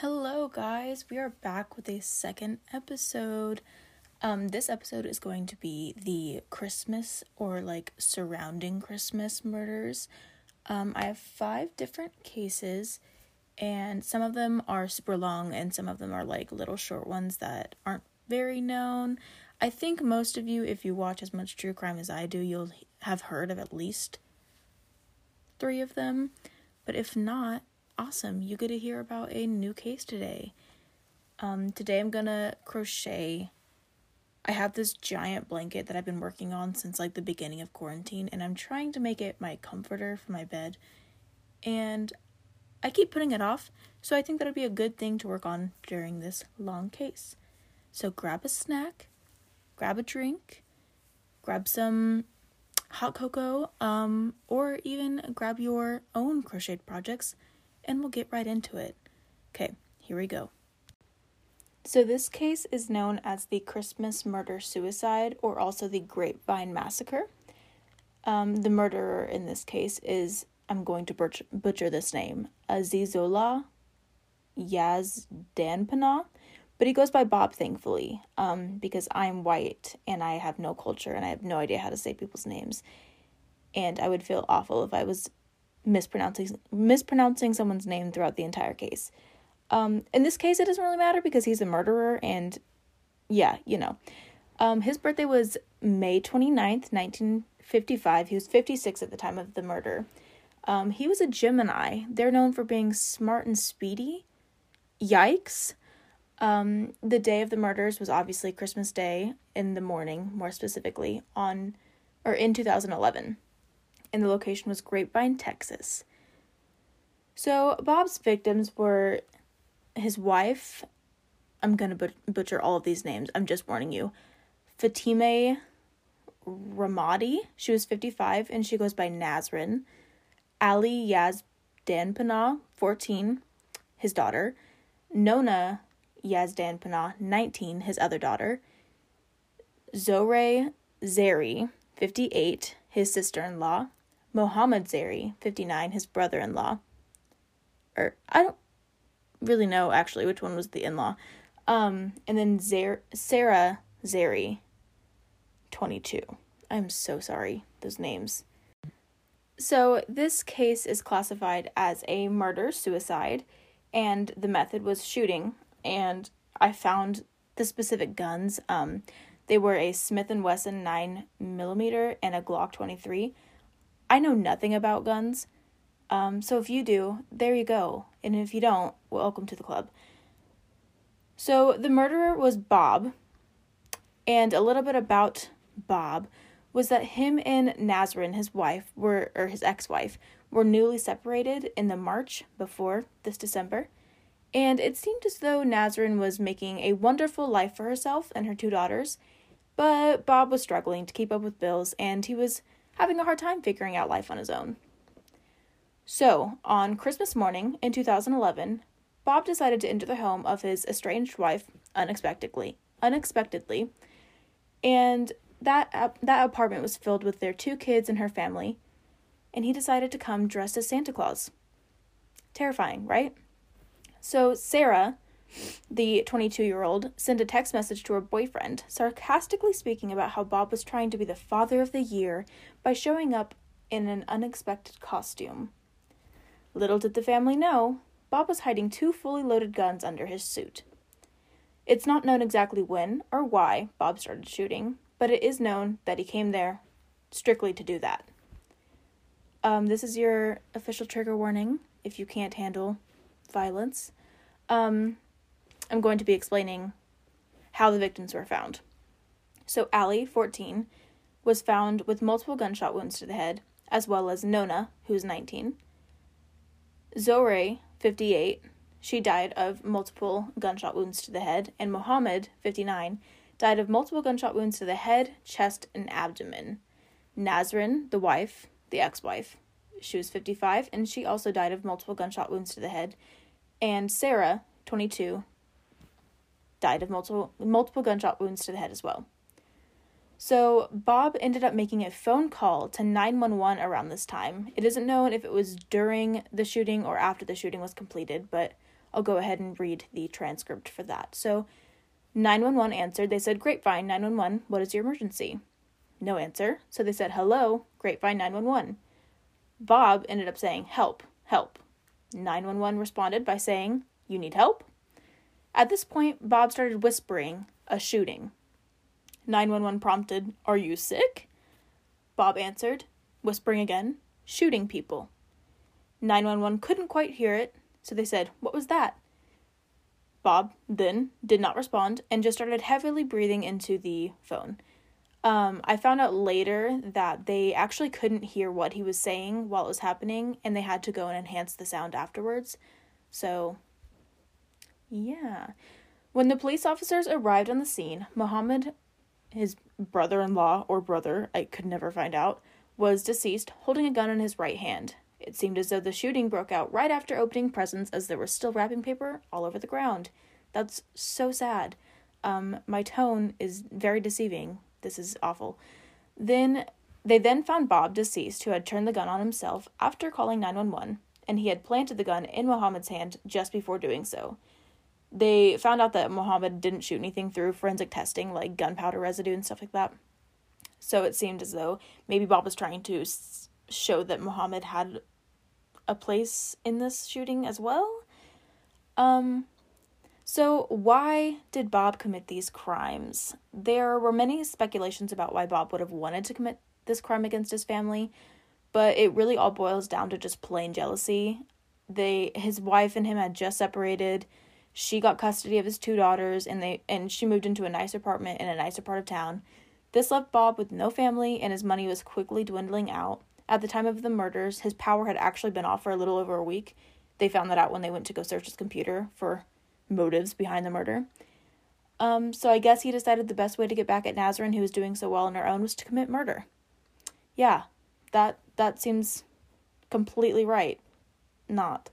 Hello, guys. We are back with a second episode. Um, this episode is going to be the Christmas or like surrounding Christmas murders. Um, I have five different cases, and some of them are super long, and some of them are like little short ones that aren't very known. I think most of you, if you watch as much true crime as I do, you'll have heard of at least three of them. But if not, awesome. You get to hear about a new case today. Um, today I'm gonna crochet. I have this giant blanket that I've been working on since like the beginning of quarantine, and I'm trying to make it my comforter for my bed. And I keep putting it off, so I think that'd be a good thing to work on during this long case. So grab a snack, grab a drink, grab some hot cocoa, um, or even grab your own crocheted projects, and we'll get right into it. Okay, here we go. So, this case is known as the Christmas murder suicide, or also the Grapevine Massacre. Um, the murderer in this case is, I'm going to butcher, butcher this name, Azizola Yazdanpanah, but he goes by Bob, thankfully, um, because I'm white and I have no culture and I have no idea how to say people's names. And I would feel awful if I was mispronouncing mispronouncing someone's name throughout the entire case. Um, in this case, it doesn't really matter because he's a murderer, and yeah, you know. Um, his birthday was May 29th, 1955. He was 56 at the time of the murder. Um, he was a Gemini. They're known for being smart and speedy. Yikes. Um, the day of the murders was obviously Christmas Day in the morning, more specifically, on or in 2011. And the location was Grapevine, Texas. So Bob's victims were his wife. I'm gonna but- butcher all of these names. I'm just warning you. Fatime Ramadi. She was 55 and she goes by Nazrin. Ali Yazdanpanah, 14, his daughter. Nona Yazdanpanah, 19, his other daughter. Zohre Zeri, 58, his sister in law. Mohammed Zeri, 59, his brother in law. Or, I don't really know actually which one was the in law. Um, and then Zer- Sarah Zeri, 22. I'm so sorry, those names. So, this case is classified as a murder suicide, and the method was shooting. And I found the specific guns. Um, they were a Smith and Wesson 9 millimeter and a Glock 23. I know nothing about guns, um, so if you do, there you go. And if you don't, welcome to the club. So the murderer was Bob, and a little bit about Bob was that him and Nazrin, his wife, were or his ex-wife, were newly separated in the March before this December. And it seemed as though Nazrin was making a wonderful life for herself and her two daughters, but Bob was struggling to keep up with bills and he was having a hard time figuring out life on his own. So, on Christmas morning in 2011, Bob decided to enter the home of his estranged wife unexpectedly. Unexpectedly, and that that apartment was filled with their two kids and her family, and he decided to come dressed as Santa Claus. Terrifying, right? So Sarah, the 22 year old, sent a text message to her boyfriend, sarcastically speaking about how Bob was trying to be the father of the year by showing up in an unexpected costume. Little did the family know, Bob was hiding two fully loaded guns under his suit. It's not known exactly when or why Bob started shooting, but it is known that he came there strictly to do that. Um, this is your official trigger warning if you can't handle violence. Um, I'm going to be explaining how the victims were found. So, Ali, 14, was found with multiple gunshot wounds to the head, as well as Nona, who's 19. Zohre, 58, she died of multiple gunshot wounds to the head, and Mohammed, 59, died of multiple gunshot wounds to the head, chest, and abdomen. Nazrin, the wife, the ex wife, she was 55, and she also died of multiple gunshot wounds to the head. And Sarah, 22, died of multiple multiple gunshot wounds to the head as well. So Bob ended up making a phone call to 911 around this time. It isn't known if it was during the shooting or after the shooting was completed, but I'll go ahead and read the transcript for that. So 911 answered. They said, Grapevine 911, what is your emergency? No answer. So they said, Hello, Grapevine 911. Bob ended up saying, Help, help. 911 responded by saying, You need help? At this point, Bob started whispering, A shooting. 911 prompted, Are you sick? Bob answered, whispering again, Shooting people. 911 couldn't quite hear it, so they said, What was that? Bob then did not respond and just started heavily breathing into the phone. Um, I found out later that they actually couldn't hear what he was saying while it was happening, and they had to go and enhance the sound afterwards. So, yeah. When the police officers arrived on the scene, Mohammed, his brother in law or brother, I could never find out, was deceased, holding a gun in his right hand. It seemed as though the shooting broke out right after opening presents, as there was still wrapping paper all over the ground. That's so sad. Um, my tone is very deceiving. This is awful. Then they then found Bob deceased, who had turned the gun on himself after calling 911, and he had planted the gun in Mohammed's hand just before doing so. They found out that Mohammed didn't shoot anything through forensic testing, like gunpowder residue and stuff like that. So it seemed as though maybe Bob was trying to show that Mohammed had a place in this shooting as well. Um, so, why did Bob commit these crimes? There were many speculations about why Bob would have wanted to commit this crime against his family, but it really all boils down to just plain jealousy. They his wife and him had just separated. She got custody of his two daughters and they and she moved into a nice apartment in a nicer part of town. This left Bob with no family and his money was quickly dwindling out. At the time of the murders, his power had actually been off for a little over a week. They found that out when they went to go search his computer for motives behind the murder. Um, so I guess he decided the best way to get back at Nazarene, who was doing so well on her own, was to commit murder. Yeah, that that seems completely right. Not.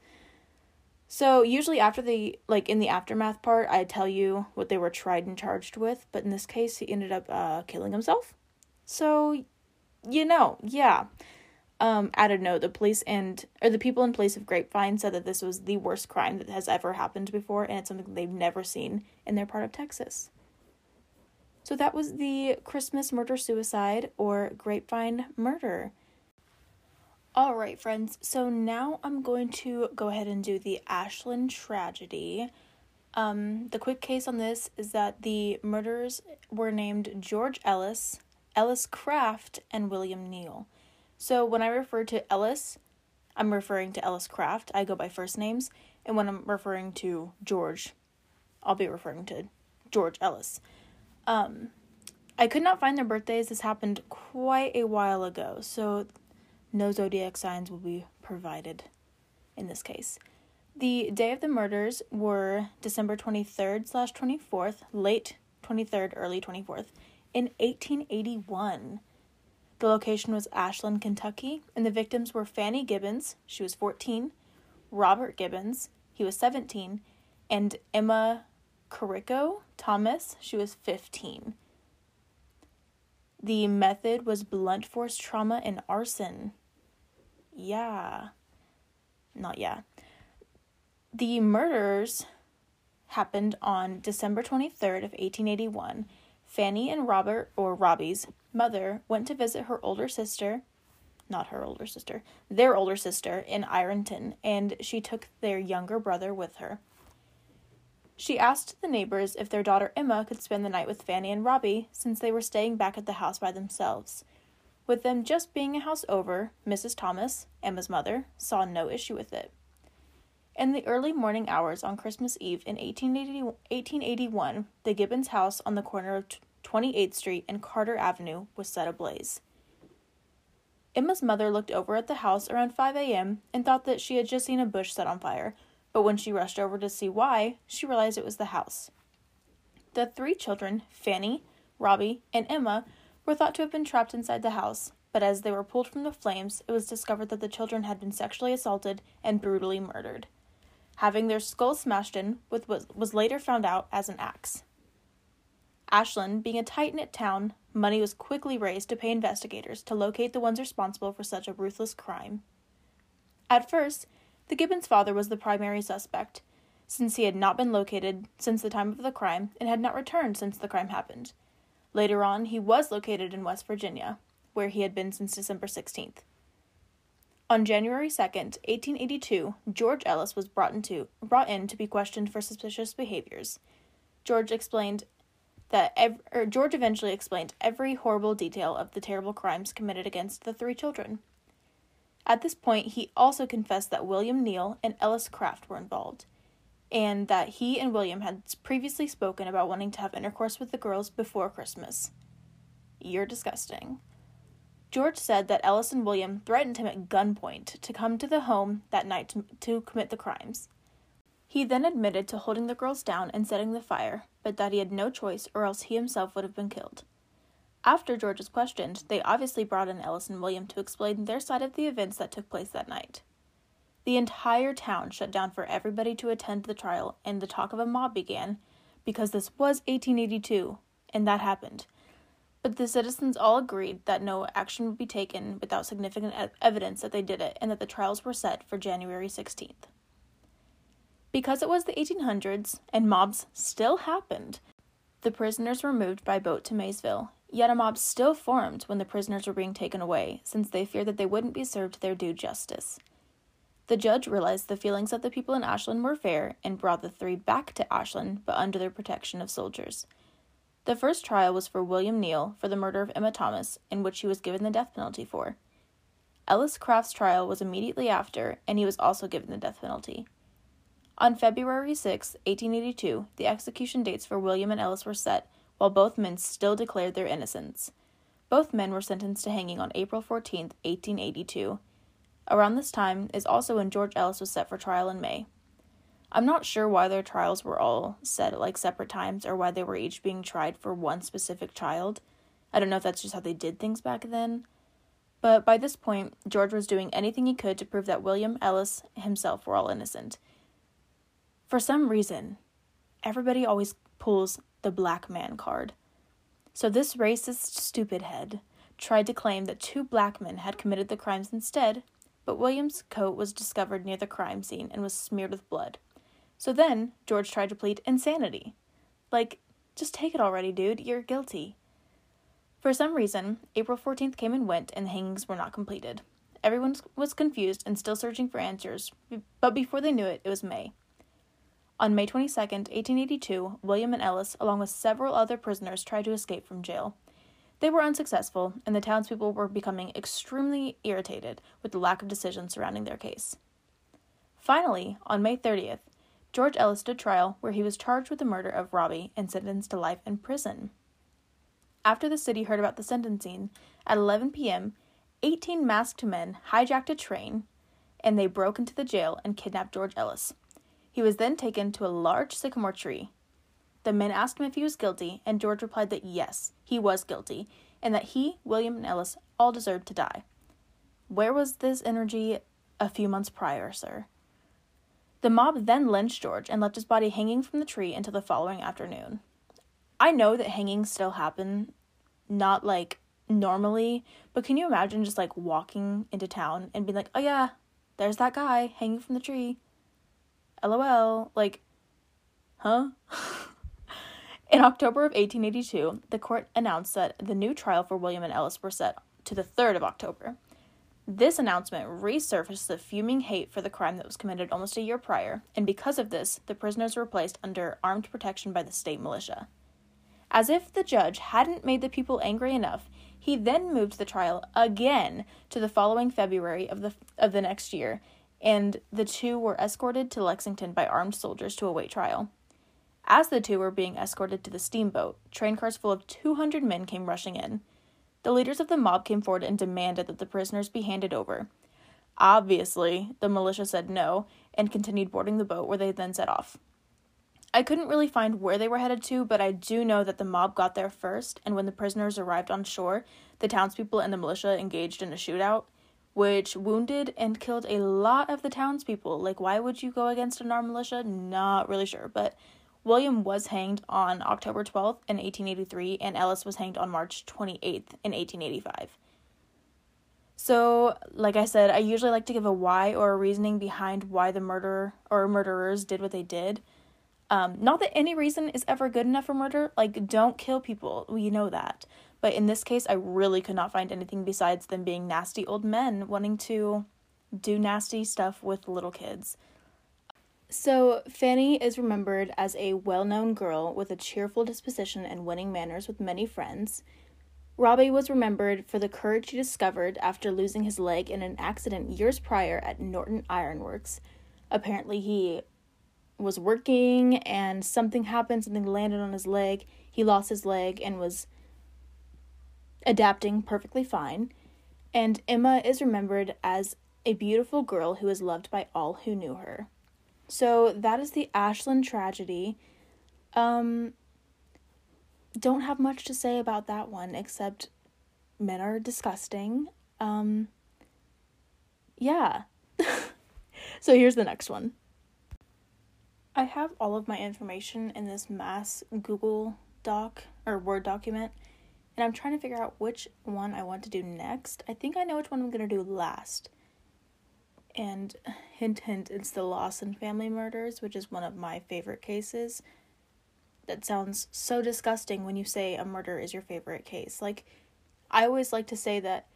So usually after the like in the aftermath part, I tell you what they were tried and charged with, but in this case, he ended up uh, killing himself. So, you know, yeah. Um, added note: the police and or the people in place of Grapevine said that this was the worst crime that has ever happened before, and it's something they've never seen in their part of Texas. So that was the Christmas murder suicide or Grapevine murder. All right, friends. So now I'm going to go ahead and do the Ashland tragedy. Um, the quick case on this is that the murderers were named George Ellis, Ellis Craft, and William Neal. So when I refer to Ellis, I'm referring to Ellis Craft. I go by first names. And when I'm referring to George, I'll be referring to George Ellis. Um, I could not find their birthdays. This happened quite a while ago, so no zodiac signs will be provided in this case. The day of the murders were December 23rd slash 24th, late 23rd, early 24th, in 1881. The location was Ashland, Kentucky, and the victims were Fanny Gibbons, she was 14, Robert Gibbons, he was 17, and Emma Carrico Thomas, she was 15. The method was blunt force trauma and arson. Yeah. Not yeah. The murders happened on December 23rd of 1881. Fanny and Robert or Robbie's mother went to visit her older sister, not her older sister, their older sister in Ironton, and she took their younger brother with her. She asked the neighbors if their daughter Emma could spend the night with Fanny and Robbie since they were staying back at the house by themselves. With them just being a house over, Mrs. Thomas, Emma's mother, saw no issue with it. In the early morning hours on Christmas Eve in 1881, the Gibbons house on the corner of 28th Street and Carter Avenue was set ablaze. Emma's mother looked over at the house around 5 a.m. and thought that she had just seen a bush set on fire, but when she rushed over to see why, she realized it was the house. The three children, Fanny, Robbie, and Emma, were thought to have been trapped inside the house, but as they were pulled from the flames, it was discovered that the children had been sexually assaulted and brutally murdered, having their skulls smashed in with what was later found out as an axe. Ashland being a tight knit town, money was quickly raised to pay investigators to locate the ones responsible for such a ruthless crime. At first, the Gibbons' father was the primary suspect. since he had not been located since the time of the crime and had not returned since the crime happened. Later on, he was located in West Virginia, where he had been since December 16th. On January 2nd, 1882, George Ellis was brought, into, brought in to be questioned for suspicious behaviors. George explained that ev- er, George eventually explained every horrible detail of the terrible crimes committed against the three children. At this point, he also confessed that William Neal and Ellis Craft were involved, and that he and William had previously spoken about wanting to have intercourse with the girls before Christmas. You're disgusting. George said that Ellis and William threatened him at gunpoint to come to the home that night to, to commit the crimes. He then admitted to holding the girls down and setting the fire, but that he had no choice or else he himself would have been killed. After George was questioned, they obviously brought in Ellis and William to explain their side of the events that took place that night. The entire town shut down for everybody to attend the trial, and the talk of a mob began because this was 1882, and that happened. But the citizens all agreed that no action would be taken without significant evidence that they did it and that the trials were set for January 16th. Because it was the 1800s and mobs still happened, the prisoners were moved by boat to Maysville, yet a mob still formed when the prisoners were being taken away, since they feared that they wouldn't be served their due justice. The judge realized the feelings of the people in Ashland were fair and brought the three back to Ashland, but under the protection of soldiers. The first trial was for William Neal for the murder of Emma Thomas, in which he was given the death penalty for. Ellis Craft's trial was immediately after, and he was also given the death penalty. On February 6, 1882, the execution dates for William and Ellis were set, while both men still declared their innocence. Both men were sentenced to hanging on April 14, 1882. Around this time is also when George Ellis was set for trial in May. I'm not sure why their trials were all set at like separate times or why they were each being tried for one specific child. I don't know if that's just how they did things back then. But by this point, George was doing anything he could to prove that William Ellis himself were all innocent. For some reason, everybody always pulls the black man card. So this racist stupid head tried to claim that two black men had committed the crimes instead, but William's coat was discovered near the crime scene and was smeared with blood. So then, George tried to plead insanity. Like, just take it already, dude, you're guilty. For some reason, April 14th came and went, and the hangings were not completed. Everyone was confused and still searching for answers, but before they knew it, it was May. On May 22, 1882, William and Ellis, along with several other prisoners, tried to escape from jail. They were unsuccessful, and the townspeople were becoming extremely irritated with the lack of decision surrounding their case. Finally, on May 30th, George Ellis stood trial where he was charged with the murder of Robbie and sentenced to life in prison. After the city heard about the sentencing, at 11 p.m., 18 masked men hijacked a train and they broke into the jail and kidnapped George Ellis. He was then taken to a large sycamore tree. The men asked him if he was guilty, and George replied that yes, he was guilty, and that he, William, and Ellis all deserved to die. Where was this energy a few months prior, sir? The mob then lynched George and left his body hanging from the tree until the following afternoon. I know that hangings still happen, not like normally, but can you imagine just like walking into town and being like, oh yeah, there's that guy hanging from the tree? LOL. Like, huh? In October of 1882, the court announced that the new trial for William and Ellis were set to the 3rd of October. This announcement resurfaced the fuming hate for the crime that was committed almost a year prior, and because of this, the prisoners were placed under armed protection by the state militia. As if the judge hadn't made the people angry enough, he then moved the trial again to the following February of the of the next year, and the two were escorted to Lexington by armed soldiers to await trial. As the two were being escorted to the steamboat, train cars full of 200 men came rushing in. The leaders of the mob came forward and demanded that the prisoners be handed over. Obviously, the militia said no and continued boarding the boat where they then set off. I couldn't really find where they were headed to, but I do know that the mob got there first, and when the prisoners arrived on shore, the townspeople and the militia engaged in a shootout, which wounded and killed a lot of the townspeople. Like, why would you go against an armed militia? Not really sure, but William was hanged on October 12th in 1883, and Ellis was hanged on March 28th in 1885. So, like I said, I usually like to give a why or a reasoning behind why the murderer or murderers did what they did. Um, not that any reason is ever good enough for murder. Like, don't kill people. We know that. But in this case, I really could not find anything besides them being nasty old men wanting to do nasty stuff with little kids. So, Fanny is remembered as a well known girl with a cheerful disposition and winning manners with many friends. Robbie was remembered for the courage he discovered after losing his leg in an accident years prior at Norton Ironworks. Apparently, he was working and something happened, something landed on his leg. He lost his leg and was adapting perfectly fine. And Emma is remembered as a beautiful girl who was loved by all who knew her. So that is the Ashland tragedy. Um don't have much to say about that one except men are disgusting. Um yeah. so here's the next one. I have all of my information in this mass Google Doc or Word document, and I'm trying to figure out which one I want to do next. I think I know which one I'm going to do last. And hint, hint, it's the Lawson family murders, which is one of my favorite cases. That sounds so disgusting when you say a murder is your favorite case. Like, I always like to say that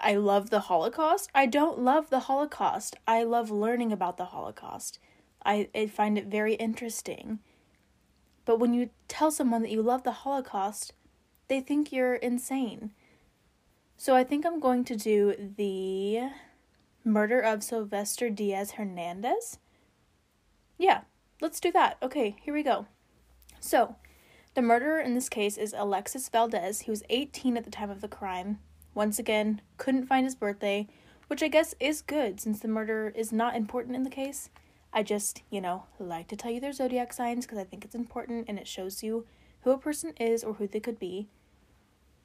I love the Holocaust. I don't love the Holocaust. I love learning about the Holocaust. I, I find it very interesting. But when you tell someone that you love the Holocaust, they think you're insane. So I think I'm going to do the murder of Sylvester Diaz Hernandez. Yeah, let's do that. Okay, here we go. So, the murderer in this case is Alexis Valdez. He was 18 at the time of the crime. Once again, couldn't find his birthday, which I guess is good since the murder is not important in the case. I just, you know, like to tell you their zodiac signs because I think it's important and it shows you who a person is or who they could be.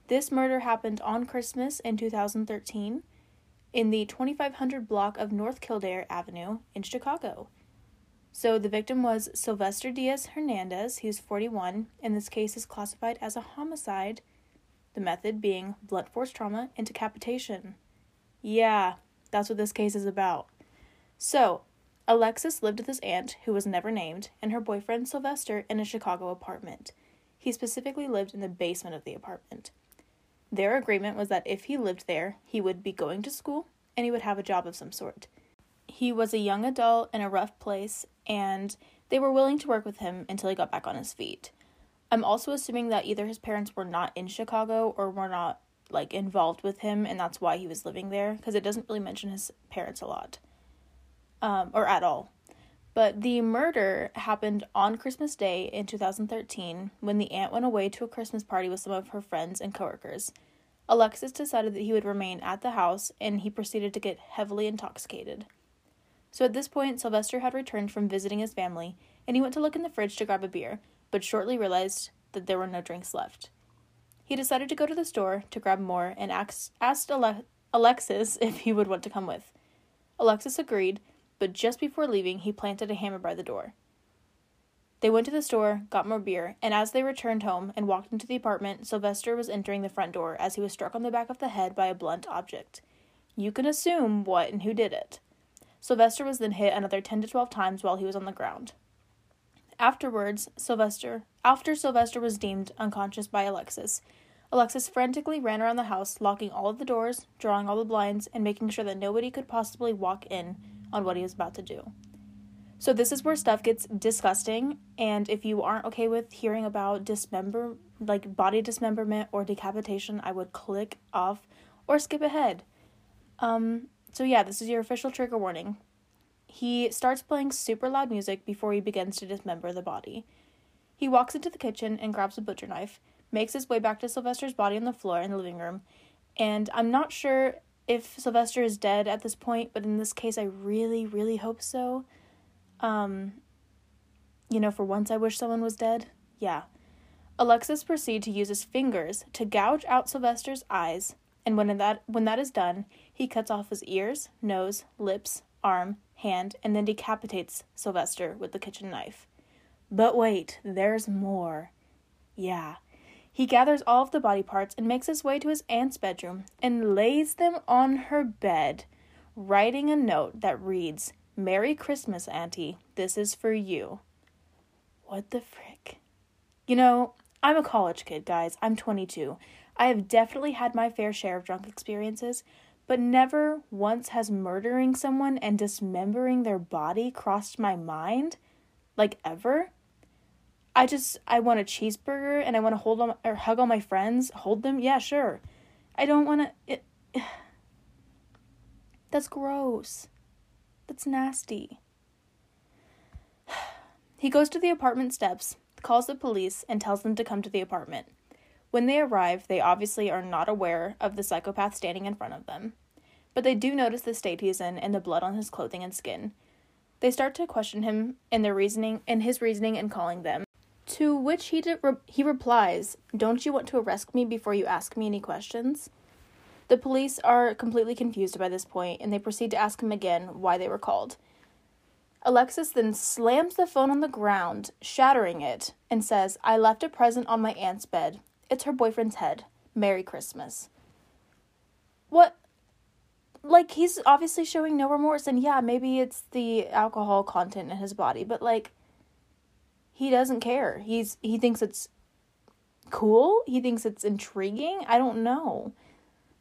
This murder happened on Christmas in 2013 in the 2500 block of North Kildare Avenue in Chicago. So the victim was Sylvester Diaz Hernandez. He was 41, and this case is classified as a homicide, the method being blunt force trauma and decapitation. Yeah, that's what this case is about. So, Alexis lived with his aunt, who was never named, and her boyfriend Sylvester in a Chicago apartment. He specifically lived in the basement of the apartment. Their agreement was that if he lived there, he would be going to school and he would have a job of some sort. He was a young adult in a rough place, and they were willing to work with him until he got back on his feet. I'm also assuming that either his parents were not in Chicago or were not like involved with him, and that's why he was living there because it doesn't really mention his parents a lot, um, or at all. But the murder happened on Christmas Day in 2013 when the aunt went away to a Christmas party with some of her friends and coworkers. Alexis decided that he would remain at the house and he proceeded to get heavily intoxicated. So at this point, Sylvester had returned from visiting his family and he went to look in the fridge to grab a beer, but shortly realized that there were no drinks left. He decided to go to the store to grab more and asked, asked Ale- Alexis if he would want to come with. Alexis agreed but just before leaving, he planted a hammer by the door. They went to the store, got more beer, and as they returned home and walked into the apartment, Sylvester was entering the front door as he was struck on the back of the head by a blunt object. You can assume what and who did it. Sylvester was then hit another 10 to 12 times while he was on the ground. Afterwards, Sylvester, after Sylvester was deemed unconscious by Alexis, Alexis frantically ran around the house, locking all of the doors, drawing all the blinds, and making sure that nobody could possibly walk in on what he was about to do. So this is where stuff gets disgusting and if you aren't okay with hearing about dismember like body dismemberment or decapitation, I would click off or skip ahead. Um so yeah, this is your official trigger warning. He starts playing super loud music before he begins to dismember the body. He walks into the kitchen and grabs a butcher knife, makes his way back to Sylvester's body on the floor in the living room, and I'm not sure if Sylvester is dead at this point, but in this case, I really, really hope so. Um, you know, for once I wish someone was dead. Yeah. Alexis proceeds to use his fingers to gouge out Sylvester's eyes, and when that when that is done, he cuts off his ears, nose, lips, arm, hand, and then decapitates Sylvester with the kitchen knife. But wait, there's more. Yeah. He gathers all of the body parts and makes his way to his aunt's bedroom and lays them on her bed, writing a note that reads, Merry Christmas, Auntie. This is for you. What the frick? You know, I'm a college kid, guys. I'm 22. I have definitely had my fair share of drunk experiences, but never once has murdering someone and dismembering their body crossed my mind. Like, ever. I just, I want a cheeseburger and I want to hold on or hug all my friends. Hold them? Yeah, sure. I don't want to. It, that's gross. That's nasty. He goes to the apartment steps, calls the police, and tells them to come to the apartment. When they arrive, they obviously are not aware of the psychopath standing in front of them, but they do notice the state he's in and the blood on his clothing and skin. They start to question him in their reasoning in his reasoning and calling them. To which he re- he replies, "Don't you want to arrest me before you ask me any questions?" The police are completely confused by this point and they proceed to ask him again why they were called. Alexis then slams the phone on the ground, shattering it, and says, I left a present on my aunt's bed. It's her boyfriend's head. Merry Christmas. What? Like, he's obviously showing no remorse, and yeah, maybe it's the alcohol content in his body, but like, he doesn't care. He's he thinks it's cool. He thinks it's intriguing. I don't know.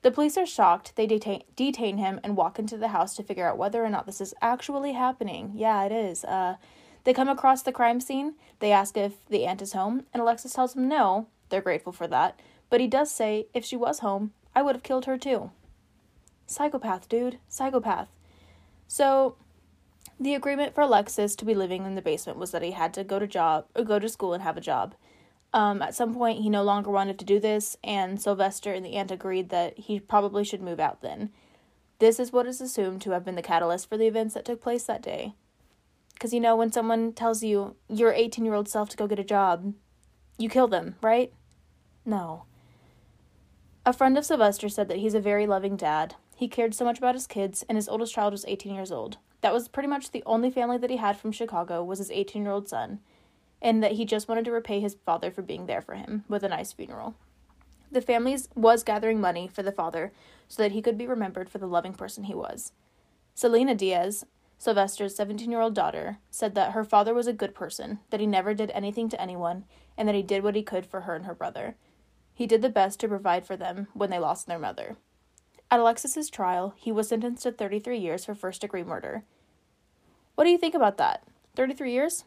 The police are shocked. They detain, detain him and walk into the house to figure out whether or not this is actually happening. Yeah, it is. Uh, they come across the crime scene. They ask if the aunt is home, and Alexis tells them no. They're grateful for that. But he does say, if she was home, I would have killed her too. Psychopath, dude. Psychopath. So, the agreement for Alexis to be living in the basement was that he had to go to job, or go to school and have a job. Um, at some point, he no longer wanted to do this, and Sylvester and the aunt agreed that he probably should move out then. This is what is assumed to have been the catalyst for the events that took place that day. Because, you know, when someone tells you your 18 year old self to go get a job, you kill them, right? No. A friend of Sylvester said that he's a very loving dad. He cared so much about his kids, and his oldest child was 18 years old. That was pretty much the only family that he had from Chicago was his 18 year old son and that he just wanted to repay his father for being there for him with a nice funeral. The family was gathering money for the father so that he could be remembered for the loving person he was. Selena Diaz, Sylvester's 17 year old daughter, said that her father was a good person, that he never did anything to anyone, and that he did what he could for her and her brother. He did the best to provide for them when they lost their mother. At Alexis's trial, he was sentenced to 33 years for first degree murder. What do you think about that? 33 years?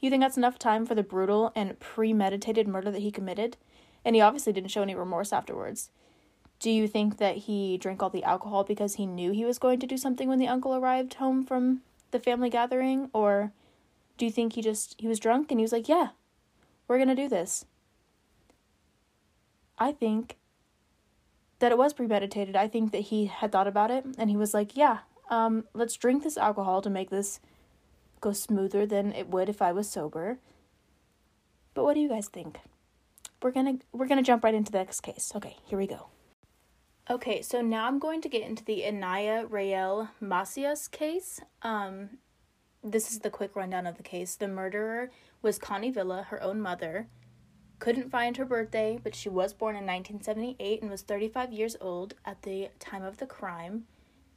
You think that's enough time for the brutal and premeditated murder that he committed? And he obviously didn't show any remorse afterwards. Do you think that he drank all the alcohol because he knew he was going to do something when the uncle arrived home from the family gathering? Or do you think he just he was drunk and he was like, Yeah, we're gonna do this? I think that it was premeditated. I think that he had thought about it and he was like, Yeah, um, let's drink this alcohol to make this go smoother than it would if I was sober. But what do you guys think? We're gonna we're gonna jump right into the next case. Okay, here we go. Okay, so now I'm going to get into the Anaya Rael Macias case. Um, this is the quick rundown of the case. The murderer was Connie Villa, her own mother. Couldn't find her birthday, but she was born in 1978 and was 35 years old at the time of the crime.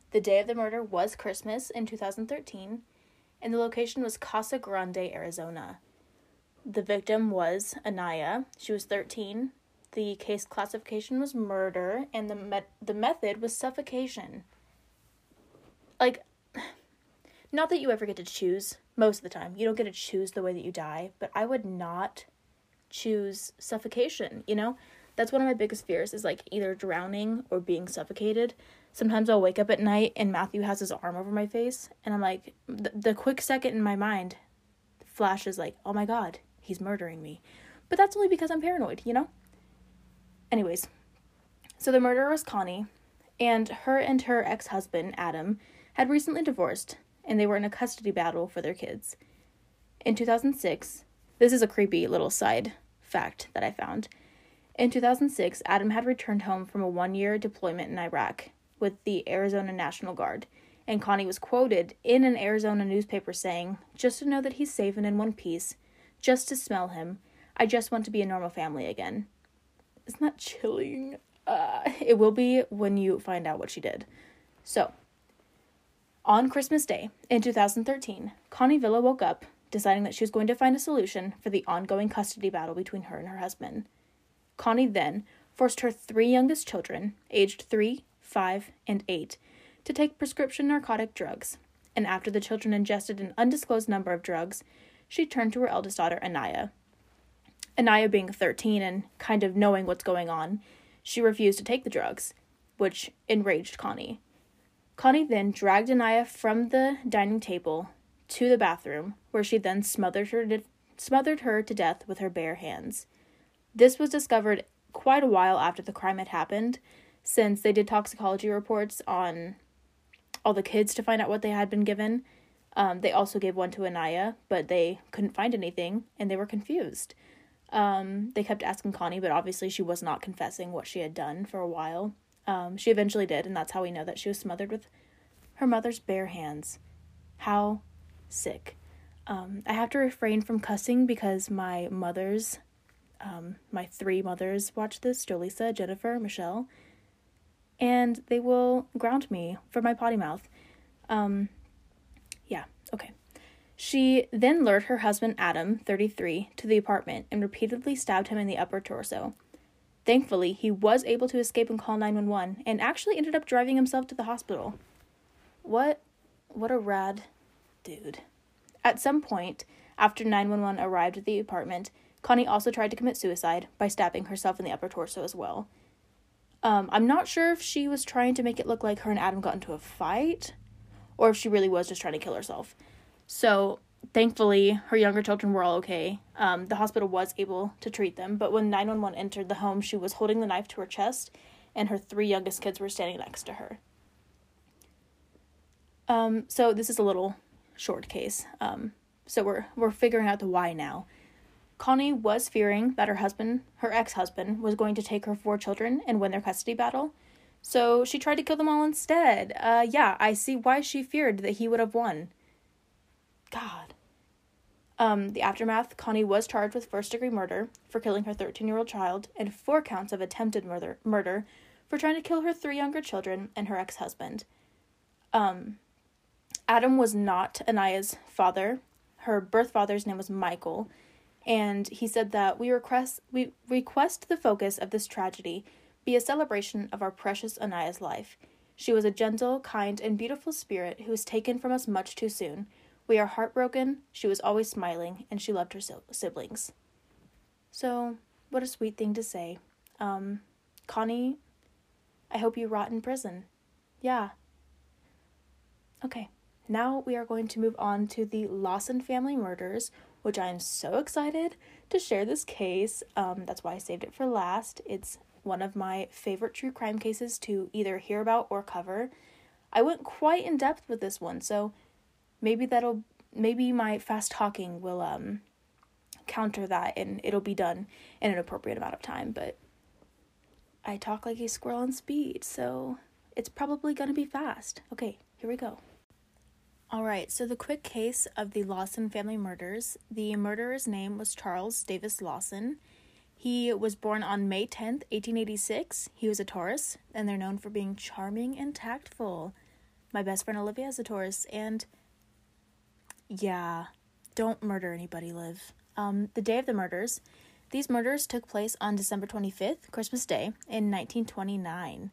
The day of the murder was Christmas in 2013 and the location was Casa Grande, Arizona. The victim was Anaya. She was 13. The case classification was murder, and the met- the method was suffocation. Like, not that you ever get to choose most of the time. You don't get to choose the way that you die, but I would not choose suffocation, you know? That's one of my biggest fears is like either drowning or being suffocated sometimes I'll wake up at night and Matthew has his arm over my face, and I'm like, the, the quick second in my mind flashes like, oh my god, he's murdering me. But that's only because I'm paranoid, you know? Anyways, so the murderer was Connie, and her and her ex husband, Adam, had recently divorced, and they were in a custody battle for their kids. In 2006, this is a creepy little side fact that I found. In 2006, Adam had returned home from a one year deployment in Iraq with the Arizona National Guard, and Connie was quoted in an Arizona newspaper saying, Just to know that he's safe and in one piece, just to smell him, I just want to be a normal family again. isn't that chilling? Uh, it will be when you find out what she did. So, on Christmas Day in 2013, Connie Villa woke up deciding that she was going to find a solution for the ongoing custody battle between her and her husband. Connie then forced her three youngest children, aged three, five, and eight, to take prescription narcotic drugs, and after the children ingested an undisclosed number of drugs, she turned to her eldest daughter, Anaya. Anaya, being 13 and kind of knowing what's going on, she refused to take the drugs, which enraged Connie. Connie then dragged Anaya from the dining table to the bathroom, where she then smothered her to, smothered her to death with her bare hands. This was discovered quite a while after the crime had happened, since they did toxicology reports on all the kids to find out what they had been given. Um, they also gave one to Anaya, but they couldn't find anything and they were confused. Um, they kept asking Connie, but obviously she was not confessing what she had done for a while. Um, she eventually did, and that's how we know that she was smothered with her mother's bare hands. How sick. Um, I have to refrain from cussing because my mothers, um, my three mothers, watch this Jolisa, Jennifer, Michelle, and they will ground me for my potty mouth. Um, yeah, okay. She then lured her husband Adam, 33, to the apartment and repeatedly stabbed him in the upper torso. Thankfully, he was able to escape and call 911 and actually ended up driving himself to the hospital. What what a rad dude. At some point, after 911 arrived at the apartment, Connie also tried to commit suicide by stabbing herself in the upper torso as well. Um, I'm not sure if she was trying to make it look like her and Adam got into a fight or if she really was just trying to kill herself. So, thankfully, her younger children were all okay. Um, the hospital was able to treat them, but when 911 entered the home, she was holding the knife to her chest, and her three youngest kids were standing next to her. Um, so, this is a little short case. Um, so we're we're figuring out the why now. Connie was fearing that her husband, her ex-husband, was going to take her four children and win their custody battle. So she tried to kill them all instead. Uh yeah, I see why she feared that he would have won. God. Um, the aftermath, Connie was charged with first degree murder for killing her 13 year old child and four counts of attempted murder, murder for trying to kill her three younger children and her ex husband. Um, Adam was not Anaya's father. Her birth father's name was Michael, and he said that we request we request the focus of this tragedy be a celebration of our precious Anaya's life. She was a gentle, kind, and beautiful spirit who was taken from us much too soon. We are heartbroken. She was always smiling, and she loved her siblings. So, what a sweet thing to say. Um, Connie, I hope you rot in prison. Yeah. Okay. Now we are going to move on to the Lawson family murders, which I am so excited to share this case. Um, that's why I saved it for last. It's one of my favorite true crime cases to either hear about or cover. I went quite in depth with this one, so maybe that'll maybe my fast talking will um counter that and it'll be done in an appropriate amount of time, but I talk like a squirrel on speed, so it's probably going to be fast. Okay, here we go. All right, so the quick case of the Lawson family murders. The murderer's name was Charles Davis Lawson. He was born on May 10th, 1886. He was a Taurus, and they're known for being charming and tactful. My best friend Olivia is a Taurus, and yeah, don't murder anybody, Liv. Um, the day of the murders, these murders took place on December 25th, Christmas Day, in 1929.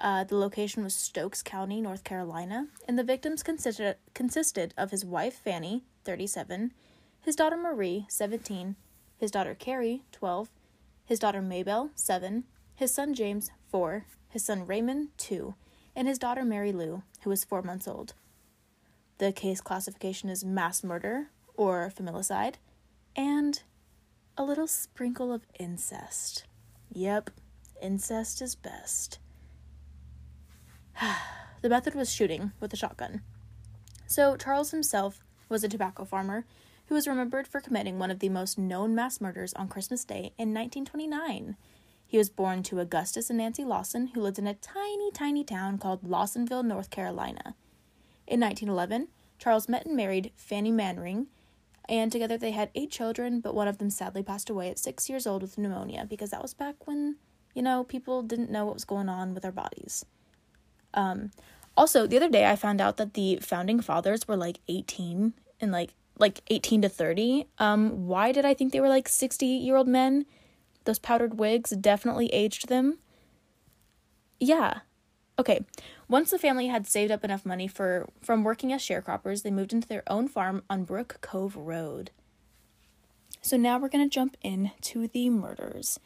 Uh, the location was Stokes County, North Carolina, and the victims consisted, consisted of his wife Fanny, 37, his daughter Marie, 17, his daughter Carrie, 12, his daughter Maybelle, 7, his son James, 4, his son Raymond, 2, and his daughter Mary Lou, who was 4 months old. The case classification is mass murder or familicide, and a little sprinkle of incest. Yep, incest is best. the method was shooting with a shotgun. So, Charles himself was a tobacco farmer who was remembered for committing one of the most known mass murders on Christmas Day in 1929. He was born to Augustus and Nancy Lawson, who lived in a tiny, tiny town called Lawsonville, North Carolina. In 1911, Charles met and married Fanny Manring, And together they had eight children, but one of them sadly passed away at six years old with pneumonia because that was back when, you know, people didn't know what was going on with our bodies. Um, also, the other day I found out that the founding fathers were like 18 and like like 18 to 30. Um, why did I think they were like 60 year old men? Those powdered wigs definitely aged them. Yeah. Okay. Once the family had saved up enough money for from working as sharecroppers, they moved into their own farm on Brook Cove Road. So now we're going to jump in to the murders.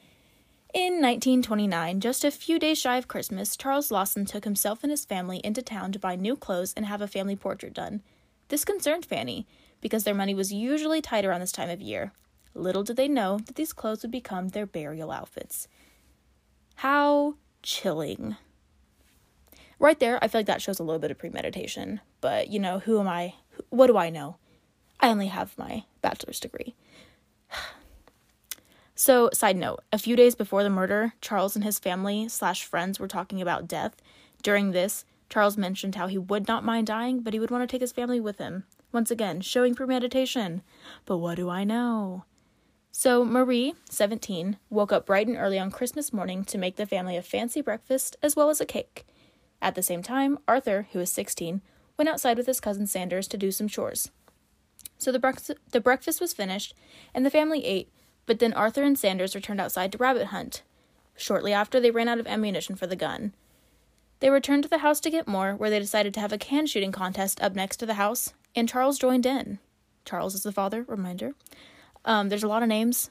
In 1929, just a few days shy of Christmas, Charles Lawson took himself and his family into town to buy new clothes and have a family portrait done. This concerned Fanny, because their money was usually tight around this time of year. Little did they know that these clothes would become their burial outfits. How chilling. Right there, I feel like that shows a little bit of premeditation. But, you know, who am I? What do I know? I only have my bachelor's degree. So, side note, a few days before the murder, Charles and his family slash friends were talking about death. During this, Charles mentioned how he would not mind dying, but he would want to take his family with him. Once again, showing premeditation. But what do I know? So, Marie, 17, woke up bright and early on Christmas morning to make the family a fancy breakfast as well as a cake. At the same time, Arthur, who was 16, went outside with his cousin Sanders to do some chores. So the, the breakfast was finished, and the family ate, but then Arthur and Sanders returned outside to rabbit hunt. Shortly after, they ran out of ammunition for the gun. They returned to the house to get more, where they decided to have a can shooting contest up next to the house, and Charles joined in. Charles is the father, reminder. Um, there's a lot of names,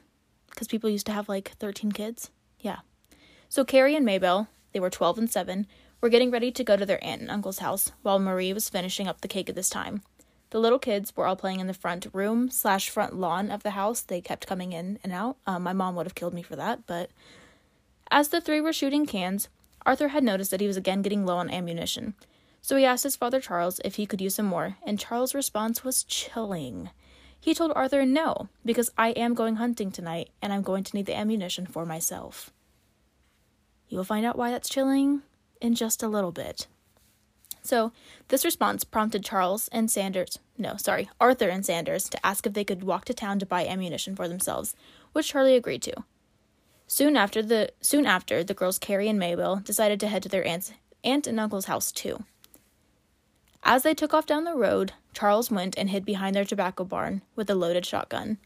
because people used to have like 13 kids. Yeah. So Carrie and Maybelle, they were 12 and 7, were getting ready to go to their aunt and uncle's house, while Marie was finishing up the cake at this time. The little kids were all playing in the front room slash front lawn of the house. They kept coming in and out. Um, my mom would have killed me for that, but as the three were shooting cans, Arthur had noticed that he was again getting low on ammunition. So he asked his father Charles if he could use some more, and Charles' response was chilling. He told Arthur no, because I am going hunting tonight, and I'm going to need the ammunition for myself. You will find out why that's chilling in just a little bit. So, this response prompted Charles and Sanders, no, sorry, Arthur and Sanders, to ask if they could walk to town to buy ammunition for themselves, which Charlie agreed to. Soon after the soon after, the girls Carrie and Maybelle decided to head to their aunt's aunt and uncle's house too. As they took off down the road, Charles went and hid behind their tobacco barn with a loaded shotgun.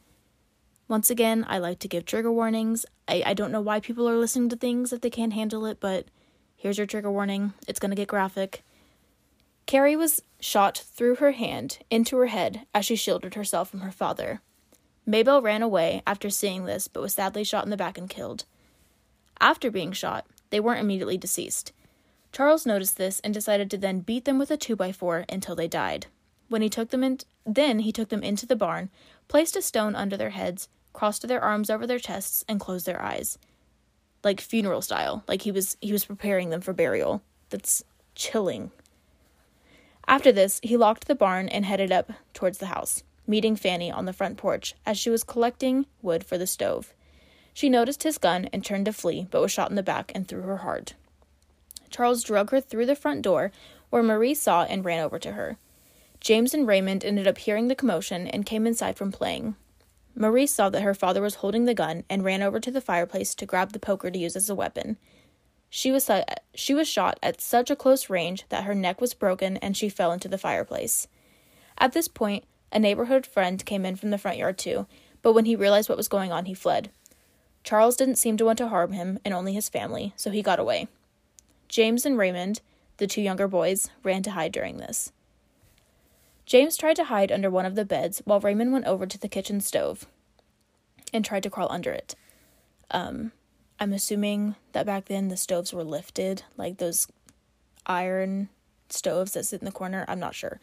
Once again, I like to give trigger warnings. I, I don't know why people are listening to things if they can't handle it, but here's your trigger warning. It's gonna get graphic. Carrie was shot through her hand into her head as she shielded herself from her father. Maybelle ran away after seeing this, but was sadly shot in the back and killed. After being shot, they weren't immediately deceased. Charles noticed this and decided to then beat them with a 2x4 until they died. When he took them in, then he took them into the barn, placed a stone under their heads, crossed their arms over their chests, and closed their eyes. Like funeral style, like he was he was preparing them for burial. That's chilling. After this, he locked the barn and headed up towards the house, meeting Fanny on the front porch as she was collecting wood for the stove. She noticed his gun and turned to flee, but was shot in the back and through her heart. Charles drug her through the front door, where Marie saw and ran over to her. James and Raymond ended up hearing the commotion and came inside from playing. Marie saw that her father was holding the gun and ran over to the fireplace to grab the poker to use as a weapon. She was she was shot at such a close range that her neck was broken and she fell into the fireplace. At this point, a neighborhood friend came in from the front yard too, but when he realized what was going on, he fled. Charles didn't seem to want to harm him and only his family, so he got away. James and Raymond, the two younger boys, ran to hide during this. James tried to hide under one of the beds while Raymond went over to the kitchen stove and tried to crawl under it. Um, I'm assuming that back then the stoves were lifted, like those iron stoves that sit in the corner. I'm not sure.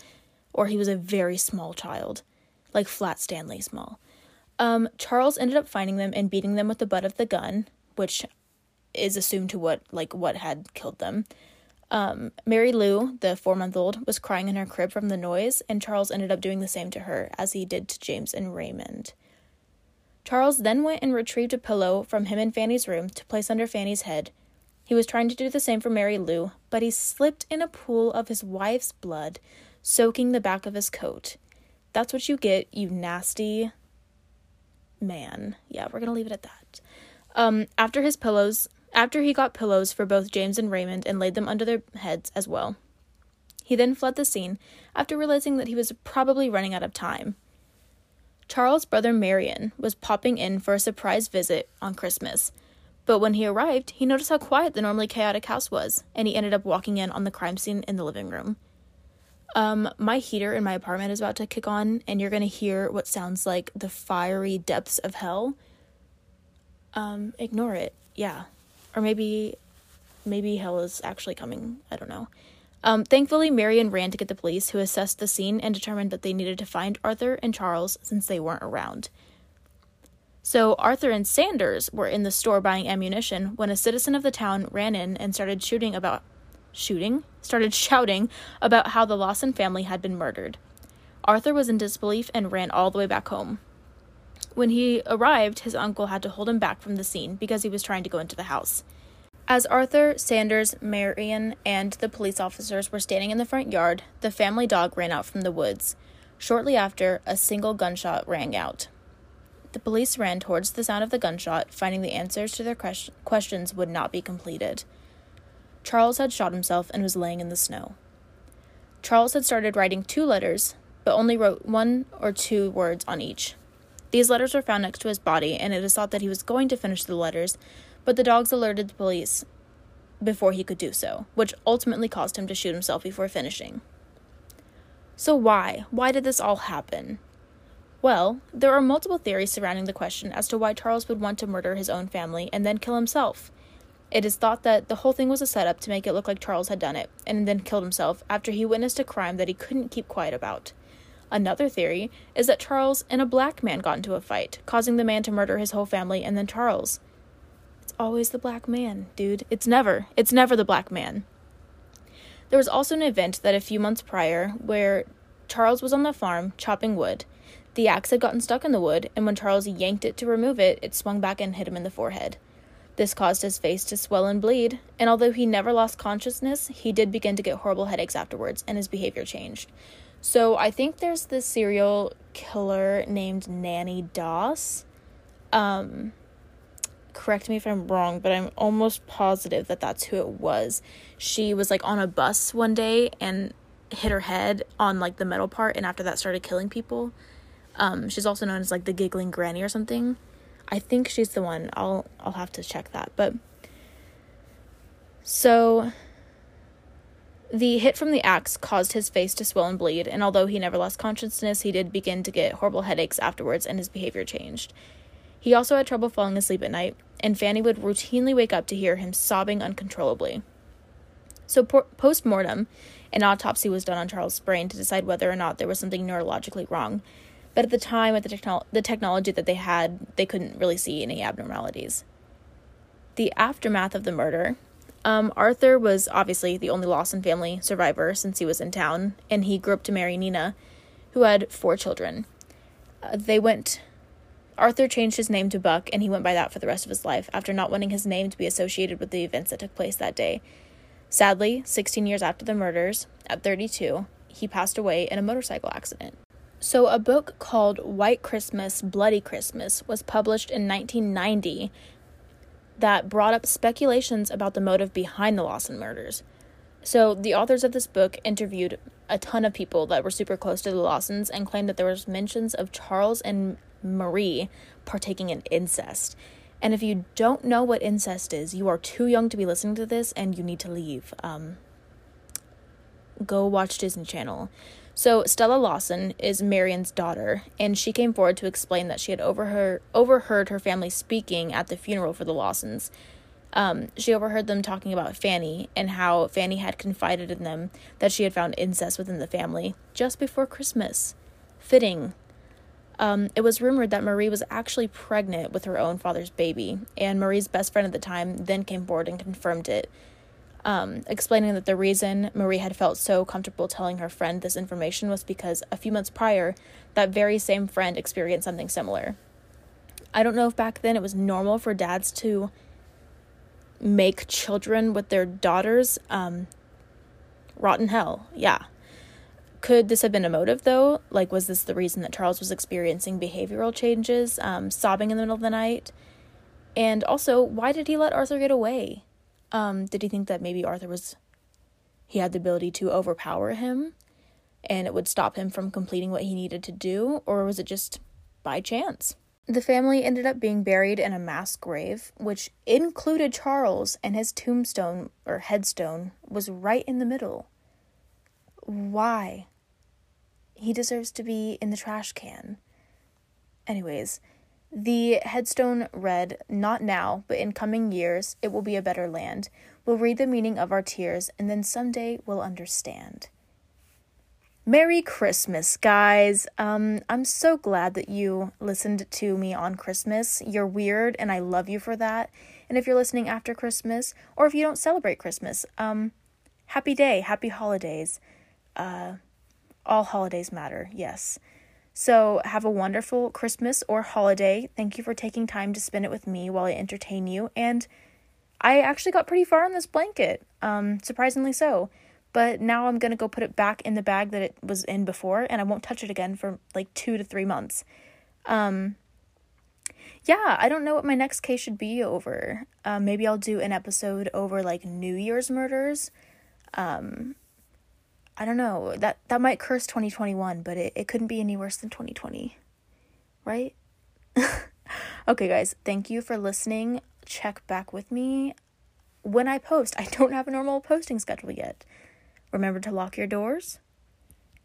Or he was a very small child, like Flat Stanley small. Um, Charles ended up finding them and beating them with the butt of the gun, which is assumed to what like what had killed them. Um, Mary Lou, the four month old, was crying in her crib from the noise, and Charles ended up doing the same to her, as he did to James and Raymond. Charles then went and retrieved a pillow from him and Fanny's room to place under Fanny's head. He was trying to do the same for Mary Lou, but he slipped in a pool of his wife's blood, soaking the back of his coat. that's what you get, you nasty man. Yeah, we're gonna leave it at that. Um, after his pillows, after he got pillows for both James and Raymond and laid them under their heads as well, he then fled the scene after realizing that he was probably running out of time. Charles' brother Marion was popping in for a surprise visit on Christmas, but when he arrived, he noticed how quiet the normally chaotic house was, and he ended up walking in on the crime scene in the living room. Um, my heater in my apartment is about to kick on, and you're gonna hear what sounds like the fiery depths of hell. Um, ignore it. Yeah. Or maybe maybe hell is actually coming. I don't know. Um, thankfully, Marion ran to get the police, who assessed the scene and determined that they needed to find Arthur and Charles since they weren't around. So, Arthur and Sanders were in the store buying ammunition when a citizen of the town ran in and started shooting about shooting, started shouting about how the Lawson family had been murdered. Arthur was in disbelief and ran all the way back home. When he arrived, his uncle had to hold him back from the scene because he was trying to go into the house. As Arthur, Sanders, Marion, and the police officers were standing in the front yard, the family dog ran out from the woods. Shortly after, a single gunshot rang out. The police ran towards the sound of the gunshot, finding the answers to their questions would not be completed. Charles had shot himself and was laying in the snow. Charles had started writing two letters, but only wrote one or two words on each. These letters were found next to his body, and it is thought that he was going to finish the letters, but the dogs alerted the police before he could do so, which ultimately caused him to shoot himself before finishing. So, why? Why did this all happen? Well, there are multiple theories surrounding the question as to why Charles would want to murder his own family and then kill himself. It is thought that the whole thing was a setup to make it look like Charles had done it, and then killed himself after he witnessed a crime that he couldn't keep quiet about. Another theory is that Charles and a black man got into a fight, causing the man to murder his whole family and then Charles. It's always the black man, dude. It's never. It's never the black man. There was also an event that a few months prior where Charles was on the farm chopping wood. The axe had gotten stuck in the wood, and when Charles yanked it to remove it, it swung back and hit him in the forehead. This caused his face to swell and bleed, and although he never lost consciousness, he did begin to get horrible headaches afterwards, and his behavior changed. So I think there's this serial killer named Nanny Doss. Um, correct me if I'm wrong, but I'm almost positive that that's who it was. She was like on a bus one day and hit her head on like the metal part, and after that started killing people. Um, she's also known as like the giggling granny or something. I think she's the one. I'll I'll have to check that. But so the hit from the axe caused his face to swell and bleed, and although he never lost consciousness, he did begin to get horrible headaches afterwards and his behavior changed. He also had trouble falling asleep at night, and Fanny would routinely wake up to hear him sobbing uncontrollably. So, post mortem, an autopsy was done on Charles' brain to decide whether or not there was something neurologically wrong, but at the time, with the, technolo- the technology that they had, they couldn't really see any abnormalities. The aftermath of the murder um, Arthur was obviously the only Lawson family survivor since he was in town, and he grew up to marry Nina, who had four children. Uh, they went. Arthur changed his name to Buck, and he went by that for the rest of his life after not wanting his name to be associated with the events that took place that day. Sadly, 16 years after the murders, at 32, he passed away in a motorcycle accident. So, a book called White Christmas, Bloody Christmas was published in 1990 that brought up speculations about the motive behind the Lawson murders. So, the authors of this book interviewed a ton of people that were super close to the Lawsons and claimed that there was mentions of Charles and Marie partaking in incest. And if you don't know what incest is, you are too young to be listening to this and you need to leave. Um, go watch Disney Channel. So Stella Lawson is Marion's daughter, and she came forward to explain that she had overheard overheard her family speaking at the funeral for the Lawsons. Um, she overheard them talking about Fanny and how Fanny had confided in them that she had found incest within the family just before Christmas. Fitting. Um, it was rumored that Marie was actually pregnant with her own father's baby, and Marie's best friend at the time then came forward and confirmed it um, explaining that the reason Marie had felt so comfortable telling her friend this information was because a few months prior, that very same friend experienced something similar. I don't know if back then it was normal for dads to make children with their daughters. Um, rotten hell, yeah. Could this have been a motive, though? Like, was this the reason that Charles was experiencing behavioral changes, um, sobbing in the middle of the night? And also, why did he let Arthur get away? Um, did he think that maybe Arthur was. He had the ability to overpower him and it would stop him from completing what he needed to do? Or was it just by chance? The family ended up being buried in a mass grave, which included Charles, and his tombstone or headstone was right in the middle. Why? He deserves to be in the trash can. Anyways, the headstone read, Not now, but in coming years, it will be a better land. We'll read the meaning of our tears, and then someday we'll understand. Merry Christmas, guys. Um, I'm so glad that you listened to me on Christmas. You're weird, and I love you for that. And if you're listening after Christmas, or if you don't celebrate Christmas, um, happy day, happy holidays. Uh, all holidays matter, yes. So, have a wonderful Christmas or holiday. Thank you for taking time to spend it with me while I entertain you. And I actually got pretty far on this blanket, um, surprisingly so but now I'm going to go put it back in the bag that it was in before and I won't touch it again for like 2 to 3 months. Um yeah, I don't know what my next case should be over. Um, maybe I'll do an episode over like New Year's murders. Um I don't know. That that might curse 2021, but it, it couldn't be any worse than 2020. Right? okay, guys, thank you for listening. Check back with me when I post. I don't have a normal posting schedule yet. Remember to lock your doors.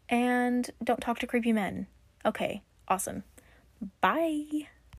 And don't talk to creepy men. Okay, awesome. Bye.